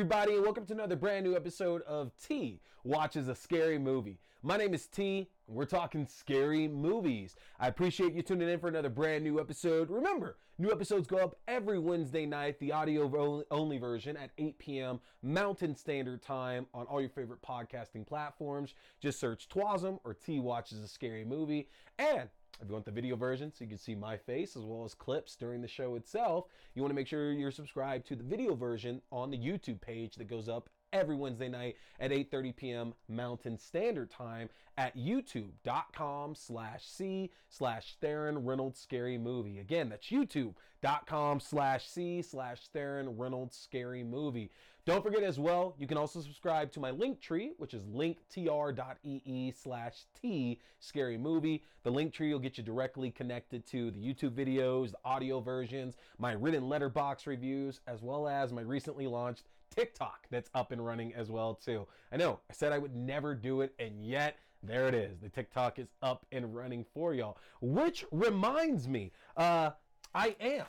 Everybody, and welcome to another brand new episode of T Watches a Scary Movie. My name is T, and we're talking scary movies. I appreciate you tuning in for another brand new episode. Remember, new episodes go up every Wednesday night, the audio only version at 8 p.m. Mountain Standard Time on all your favorite podcasting platforms. Just search Twasm or T Watches a Scary Movie. And if you want the video version so you can see my face as well as clips during the show itself, you want to make sure you're subscribed to the video version on the YouTube page that goes up every Wednesday night at 8:30 p.m. Mountain Standard Time at youtube.com slash C slash Theron Reynolds Scary Movie. Again, that's youtube.com slash C slash Theron Reynolds Scary Movie. Don't forget as well, you can also subscribe to my link tree, which is linktr.ee slash T Scary Movie. The link tree will get you directly connected to the YouTube videos, the audio versions, my written Letterboxd reviews, as well as my recently launched TikTok that's up and running as well too. I know I said I would never do it and yet there it is. The TikTok is up and running for y'all. Which reminds me, uh I am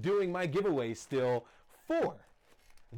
doing my giveaway still for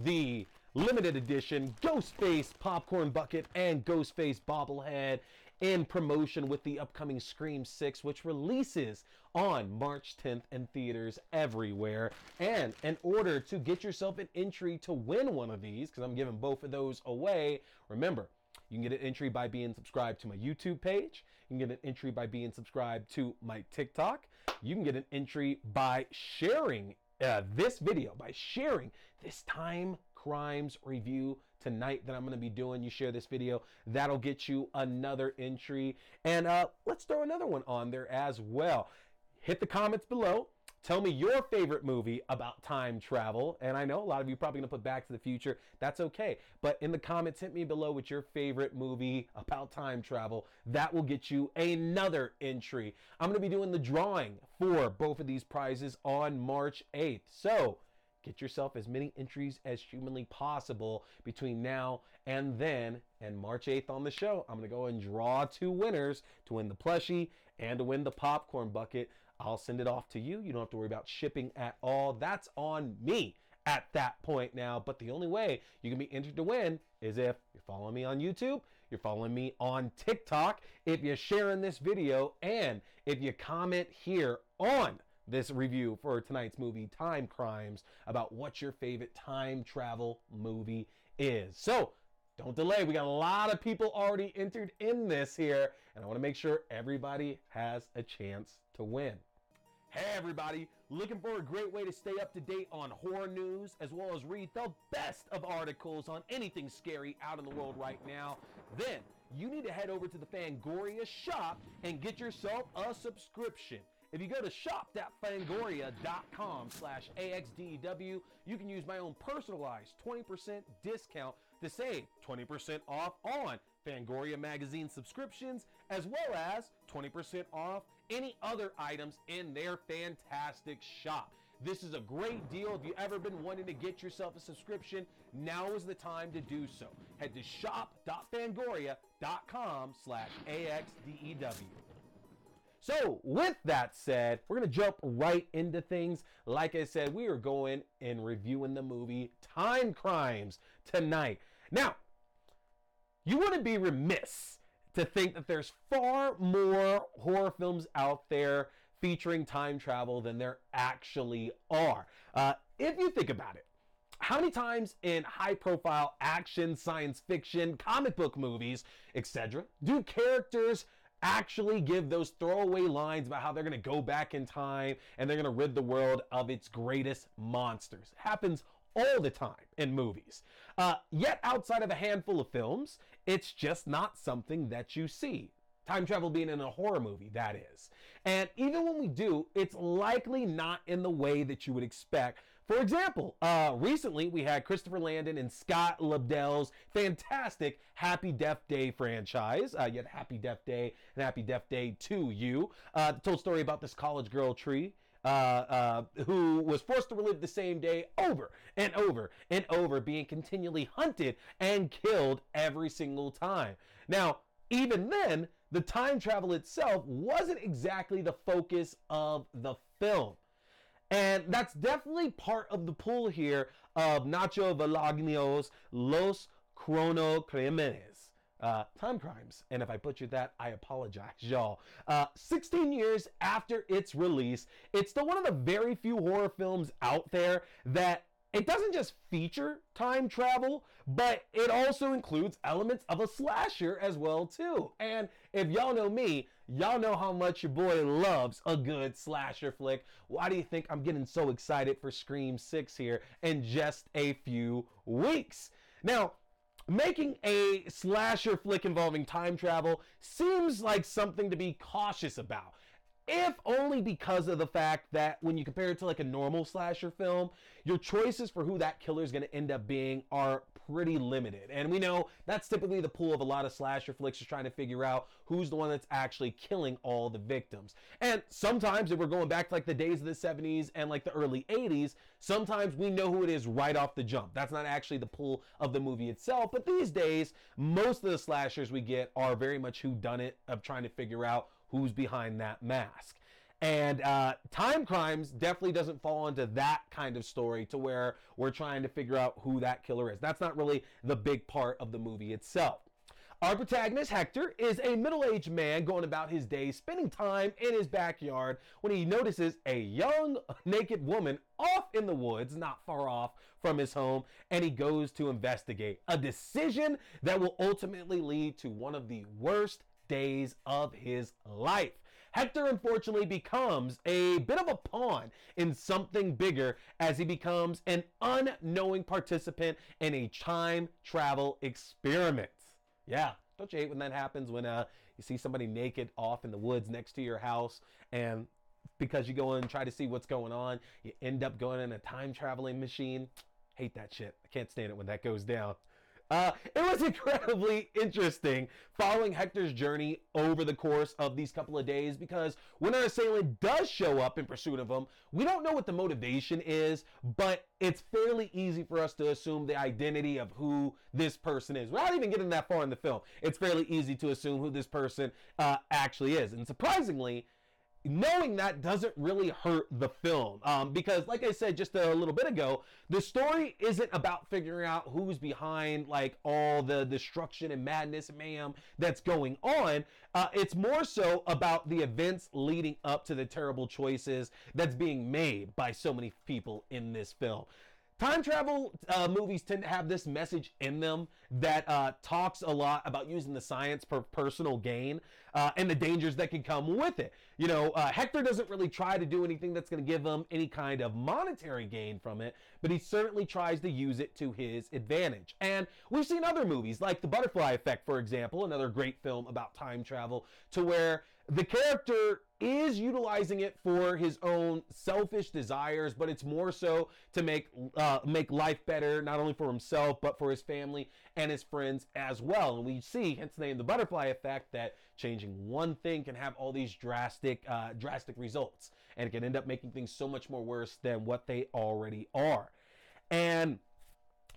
the limited edition Ghostface popcorn bucket and Ghostface bobblehead in promotion with the upcoming Scream 6, which releases on March 10th in theaters everywhere. And in order to get yourself an entry to win one of these, because I'm giving both of those away, remember, you can get an entry by being subscribed to my YouTube page. You can get an entry by being subscribed to my TikTok. You can get an entry by sharing uh, this video by sharing this time crimes review tonight that I'm going to be doing. You share this video, that'll get you another entry. And uh, let's throw another one on there as well. Hit the comments below. Tell me your favorite movie about time travel. And I know a lot of you probably gonna put Back to the Future. That's okay. But in the comments, hit me below with your favorite movie about time travel. That will get you another entry. I'm gonna be doing the drawing for both of these prizes on March 8th. So get yourself as many entries as humanly possible between now and then and March 8th on the show. I'm to go and draw two winners to win the plushie and to win the popcorn bucket. I'll send it off to you. You don't have to worry about shipping at all. That's on me at that point now. But the only way you can be entered to win is if you're following me on YouTube, you're following me on TikTok, if you're sharing this video, and if you comment here on this review for tonight's movie, Time Crimes, about what your favorite time travel movie is. So, don't delay. We got a lot of people already entered in this here, and I want to make sure everybody has a chance to win. Hey everybody, looking for a great way to stay up to date on horror news as well as read the best of articles on anything scary out in the world right now? Then you need to head over to the Fangoria shop and get yourself a subscription. If you go to shop.fangoria.com slash AXDEW, you can use my own personalized 20% discount to save 20% off on Fangoria magazine subscriptions, as well as 20% off any other items in their fantastic shop. This is a great deal. If you've ever been wanting to get yourself a subscription, now is the time to do so. Head to shop.fangoria.com slash AXDEW. So, with that said, we're going to jump right into things. Like I said, we are going and reviewing the movie Time Crimes tonight. Now, you wouldn't be remiss to think that there's far more horror films out there featuring time travel than there actually are. Uh, if you think about it, how many times in high profile action, science fiction, comic book movies, etc., do characters actually give those throwaway lines about how they're going to go back in time and they're going to rid the world of its greatest monsters. It happens all the time in movies. Uh, yet, outside of a handful of films, it's just not something that you see. Time travel being in a horror movie, that is. And even when we do, it's likely not in the way that you would expect. For example, uh, recently we had Christopher Landon and Scott Lobdell's fantastic Happy Death Day franchise. Uh, you had Happy Death Day and Happy Death Day 2U. Uh, told story about this college girl tree. Uh, uh, who was forced to relive the same day over and over and over, being continually hunted and killed every single time. Now, even then, the time travel itself wasn't exactly the focus of the film. And that's definitely part of the pull here of Nacho Vigalondo's Los Cronocrímenes. Uh, time crimes. And if I butchered that, I apologize, y'all. Uh, 16 years after its release, it's still one of the very few horror films out there that it doesn't just feature time travel, but it also includes elements of a slasher as well too. And if y'all know me, y'all know how much your boy loves a good slasher flick. Why do you think I'm getting so excited for Scream 6 here in just a few weeks? Now, making a slasher flick involving time travel seems like something to be cautious about. If only because of the fact that when you compare it to like a normal slasher film, your choices for who that killer is going to end up being are pretty limited. And we know that's typically the pool of a lot of slasher flicks is trying to figure out who's the one that's actually killing all the victims. And sometimes if we're going back to like the days of the 70s and like the early 80s, sometimes we know who it is right off the jump. That's not actually the pool of the movie itself, but these days most of the slashers we get are very much who done it of trying to figure out who's behind that mask. And uh, Time Crimes definitely doesn't fall into that kind of story to where we're trying to figure out who that killer is. That's not really the big part of the movie itself. Our protagonist, Hector, is a middle aged man going about his day spending time in his backyard when he notices a young, naked woman off in the woods, not far off from his home, and he goes to investigate. A decision that will ultimately lead to one of the worst days of his life. Hector unfortunately becomes a bit of a pawn in something bigger as he becomes an unknowing participant in a time travel experiment. Yeah, don't you hate when that happens when uh, you see somebody naked off in the woods next to your house and because you go and try to see what's going on, you end up going in a time traveling machine. Hate that shit. I can't stand it when that goes down. Uh, it was incredibly interesting following Hector's journey over the course of these couple of days because when our assailant does show up in pursuit of him, we don't know what the motivation is, but it's fairly easy for us to assume the identity of who this person is. Without even getting that far in the film, it's fairly easy to assume who this person uh, actually is. And surprisingly, knowing that doesn't really hurt the film um, because like i said just a little bit ago the story isn't about figuring out who's behind like all the destruction and madness and mayhem that's going on. Uh, it's more so about the events leading up to the terrible choices that's being made by so many people in this film Time travel uh, movies tend to have this message in them that uh, talks a lot about using the science for personal gain uh, and the dangers that can come with it. You know, uh, Hector doesn't really try to do anything that's going to give him any kind of monetary gain from it, but he certainly tries to use it to his advantage. And we've seen other movies like The Butterfly Effect, for example, another great film about time travel, to where the character is utilizing it for his own selfish desires, but it's more so to make uh, make life better, not only for himself but for his family and his friends as well. And we see, hence the name, the butterfly effect, that changing one thing can have all these drastic uh, drastic results, and it can end up making things so much more worse than what they already are. And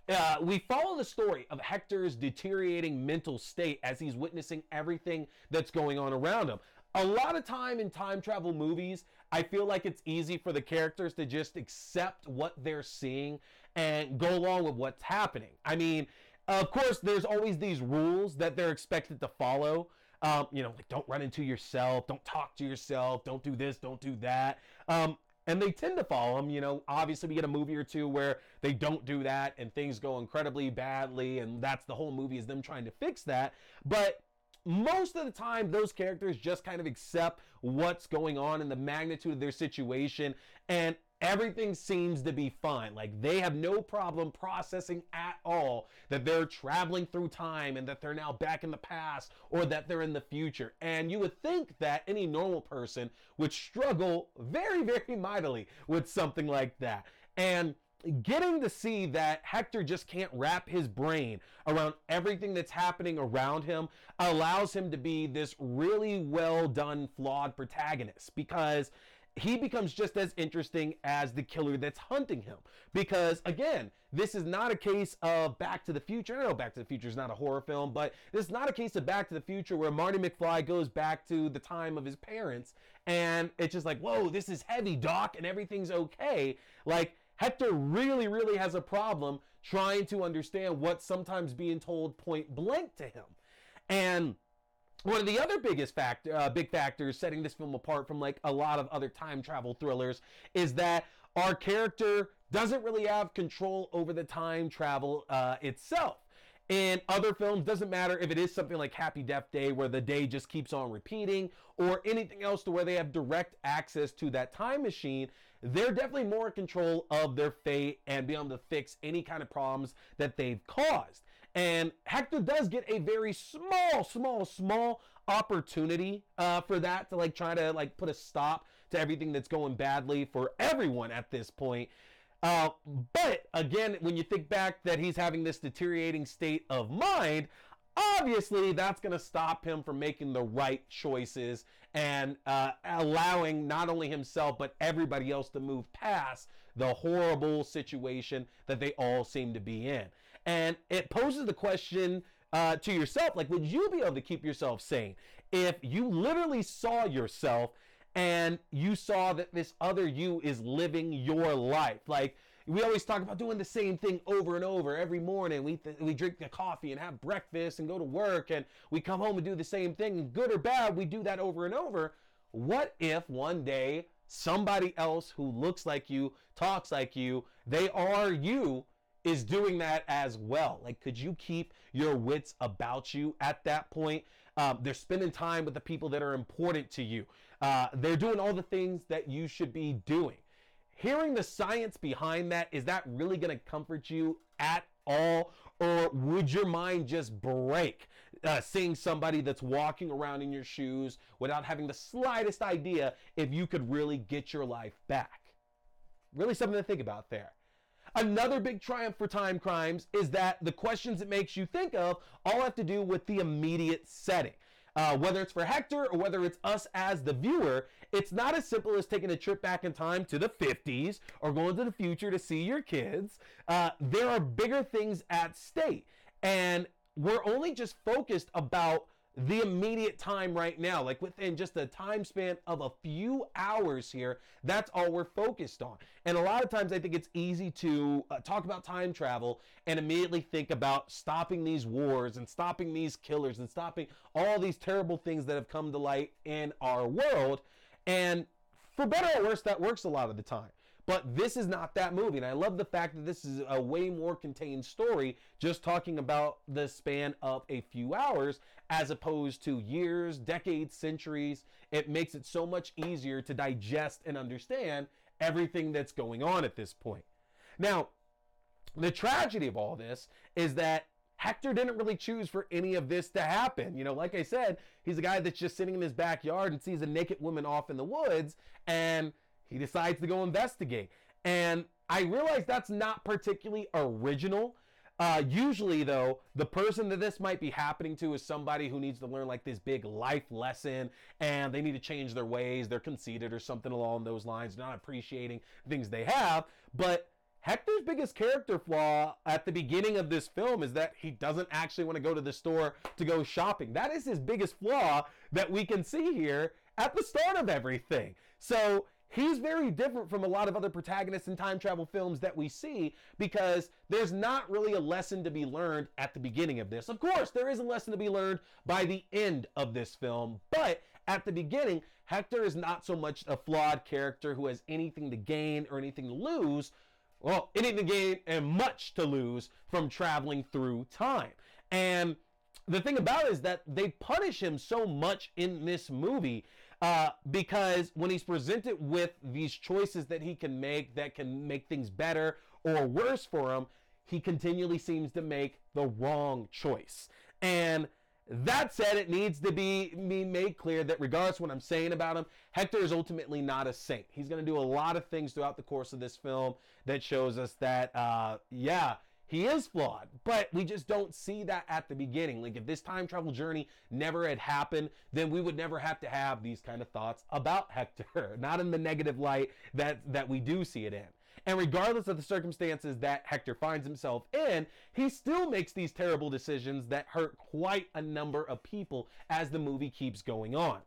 uh, we follow the story of Hector's deteriorating mental state as he's witnessing everything that's going on around him a lot of time in time travel movies, I feel like it's easy for the characters to just accept what they're seeing and go along with what's happening. I mean, of course, there's always these rules that they're expected to follow. Um, you know, like don't run into yourself, don't talk to yourself, don't do this, don't do that. Um, and they tend to follow them. You know, obviously, we get a movie or two where they don't do that and things go incredibly badly, and that's the whole movie is them trying to fix that. But most of the time those characters just kind of accept what's going on and the magnitude of their situation and everything seems to be fine. Like they have no problem processing at all that they're traveling through time and that they're now back in the past or that they're in the future. And you would think that any normal person would struggle very very mightily with something like that. And getting to see that Hector just can't wrap his brain around everything that's happening around him allows him to be this really well done flawed protagonist because he becomes just as interesting as the killer that's hunting him. Because again, this is not a case of Back to the Future. I know Back to the Future is not a horror film, but this is not a case of Back to the Future where Marty McFly goes back to the time of his parents and it's just like, whoa, this is heavy, Doc, and everything's okay. Like, Hector really, really has a problem trying to understand what's sometimes being told point blank to him. And one of the other biggest factor, uh, big factors setting this film apart from like a lot of other time travel thrillers is that our character doesn't really have control over the time travel uh, itself. In other films, doesn't matter if it is something like Happy Death Day, where the day just keeps on repeating, or anything else to where they have direct access to that time machine, they're definitely more in control of their fate and be able to fix any kind of problems that they've caused. And Hector does get a very small, small, small opportunity uh, for that to like try to like put a stop to everything that's going badly for everyone at this point. Uh, but again, when you think back that he's having this deteriorating state of mind, obviously that's going to stop him from making the right choices and uh, allowing not only himself but everybody else to move past the horrible situation that they all seem to be in. And it poses the question uh, to yourself like, would you be able to keep yourself sane if you literally saw yourself and you saw that this other you is living your life? Like, we always talk about doing the same thing over and over every morning. We, th- we drink the coffee and have breakfast and go to work and we come home and do the same thing. Good or bad, we do that over and over. What if one day somebody else who looks like you, talks like you, they are you, is doing that as well. Like, could you keep your wits about you at that point? Um, they're spending time with the people that are important to you. Uh, they're doing all the things that you should be doing. Hearing the science behind that, is that really going to comfort you at all? Or would your mind just break uh, seeing somebody that's walking around in your shoes without having the slightest idea if you could really get your life back? Really something to think about there. Another big triumph for time crimes is that the questions it makes you think of all have to do with the immediate setting. Uh, whether it's for Hector or whether it's us as the viewer, it's not as simple as taking a trip back in time to the 50s or going to the future to see your kids. Uh, there are bigger things at stake. And we're only just focused about the immediate time right now, like within just a time span of a few hours here, that's all we're focused on. And a lot of times I think it's easy to uh, talk about time travel and immediately think about stopping these wars and stopping these killers and stopping all these terrible things that have come to light in our world. And for better or worse, that works a lot of the time. But this is not that movie. And I love the fact that this is a way more contained story, just talking about the span of a few hours as opposed to years, decades, centuries. It makes it so much easier to digest and understand everything that's going on at this point. Now, the tragedy of all this is that Hector didn't really choose for any of this to happen. You know, like I said, he's a guy that's just sitting in his backyard and sees a naked woman off in the woods and he decides to go investigate. And I realize that's not particularly original. Uh, usually, though, the person that this might be happening to is somebody who needs to learn like this big life lesson and they need to change their ways. They're conceited or something along those lines, not appreciating things they have. But Hector's biggest character flaw at the beginning of this film is that he doesn't actually want to go to the store to go shopping. That is his biggest flaw that we can see here at the start of everything. So he's very different from a lot of other protagonists in time travel films that we see because there's not really a lesson to be learned at the beginning of this. Of course, there is a lesson to be learned by the end of this film, but at the beginning, Hector is not so much a flawed character who has anything to gain or anything to lose. Well, anything to gain and much to lose from traveling through time. And the thing about it is that they punish him so much in this movie uh, because when he's presented with these choices that he can make that can make things better or worse for him, he continually seems to make the wrong choice. And that said, it needs to be, made clear that regardless of what I'm saying about him, Hector is ultimately not a saint. He's going to do a lot of things throughout the course of this film that shows us that, uh, yeah, he is flawed, but we just don't see that at the beginning. Like if this time travel journey never had happened, then we would never have to have these kind of thoughts about Hector, not in the negative light that that we do see it in. And regardless of the circumstances that Hector finds himself in, he still makes these terrible decisions that hurt quite a number of people as the movie keeps going on.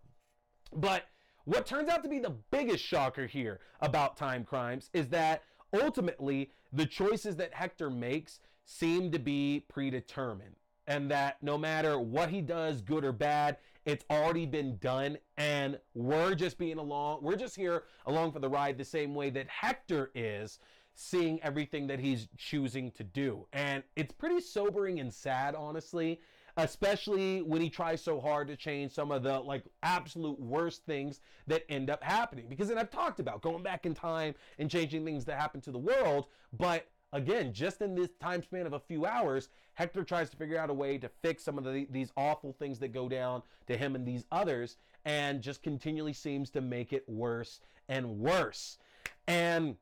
But what turns out to be the biggest shocker here about time crimes is that ultimately the choices that Hector makes seem to be predetermined. And that no matter what he does, good or bad, it's already been done. And we're just being along, we're just here along for the ride the same way that Hector is seeing everything that he's choosing to do. And it's pretty sobering and sad, honestly, especially when he tries so hard to change some of the like absolute worst things that end up happening. Because then I've talked about going back in time and changing things that happen to the world, but again, just in this time span of a few hours, Hector tries to figure out a way to fix some of the, these awful things that go down to him and these others, and just continually seems to make it worse and worse. And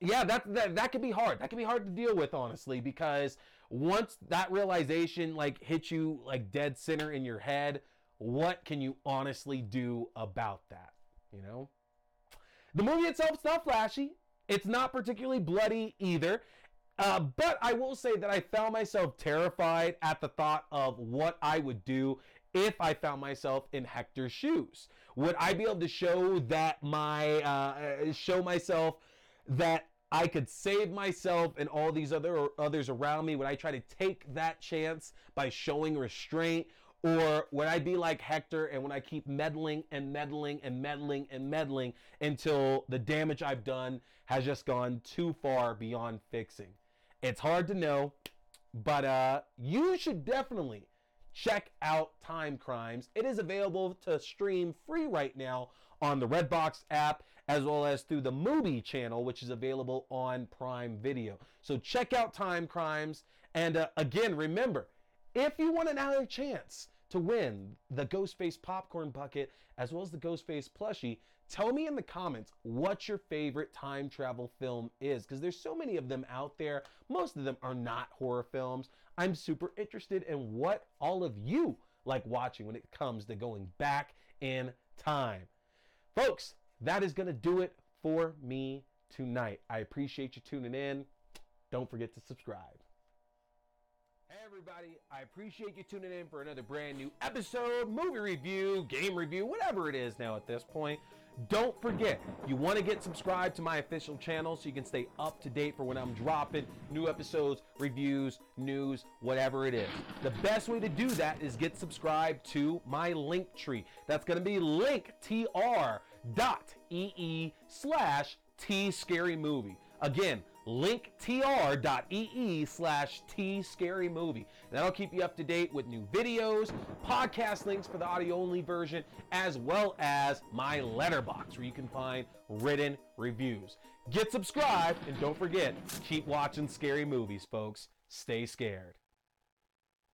yeah, that, that that could be hard. That can be hard to deal with, honestly, because once that realization like hits you like dead center in your head, what can you honestly do about that? You know? The movie itself is not flashy. It's not particularly bloody either. Uh, but I will say that I found myself terrified at the thought of what I would do if I found myself in Hector's shoes. Would I be able to show that my uh, show myself that I could save myself and all these other others around me? Would I try to take that chance by showing restraint? Or would I be like Hector and when I keep meddling and meddling and meddling and meddling until the damage I've done has just gone too far beyond fixing? It's hard to know, but uh, you should definitely check out Time Crimes. It is available to stream free right now on the Redbox app as well as through the movie channel, which is available on Prime Video. So check out Time Crimes. And uh, again, remember, if you want another chance to win the Ghostface popcorn bucket as well as the Ghostface plushie, tell me in the comments what your favorite time travel film is because there's so many of them out there. Most of them are not horror films. I'm super interested in what all of you like watching when it comes to going back in time. Folks, that is going to do it for me tonight. I appreciate you tuning in. Don't forget to subscribe. Hey, everybody, I appreciate you tuning in for another brand new episode, movie review, game review, whatever it is now at this point. Don't forget, you want to get subscribed to my official channel so you can stay up to date for when I'm dropping new episodes, reviews, news, whatever it is. The best way to do that is get subscribed to my link tree. That's going to be linktr.ee slash T Movie. Again, linktr.ee slash T Movie. That'll keep you up to date with new videos, podcast links for the audio only version, as well as my Letterboxd where you can find written reviews. Get subscribed and don't forget, keep watching scary movies, folks. Stay scared.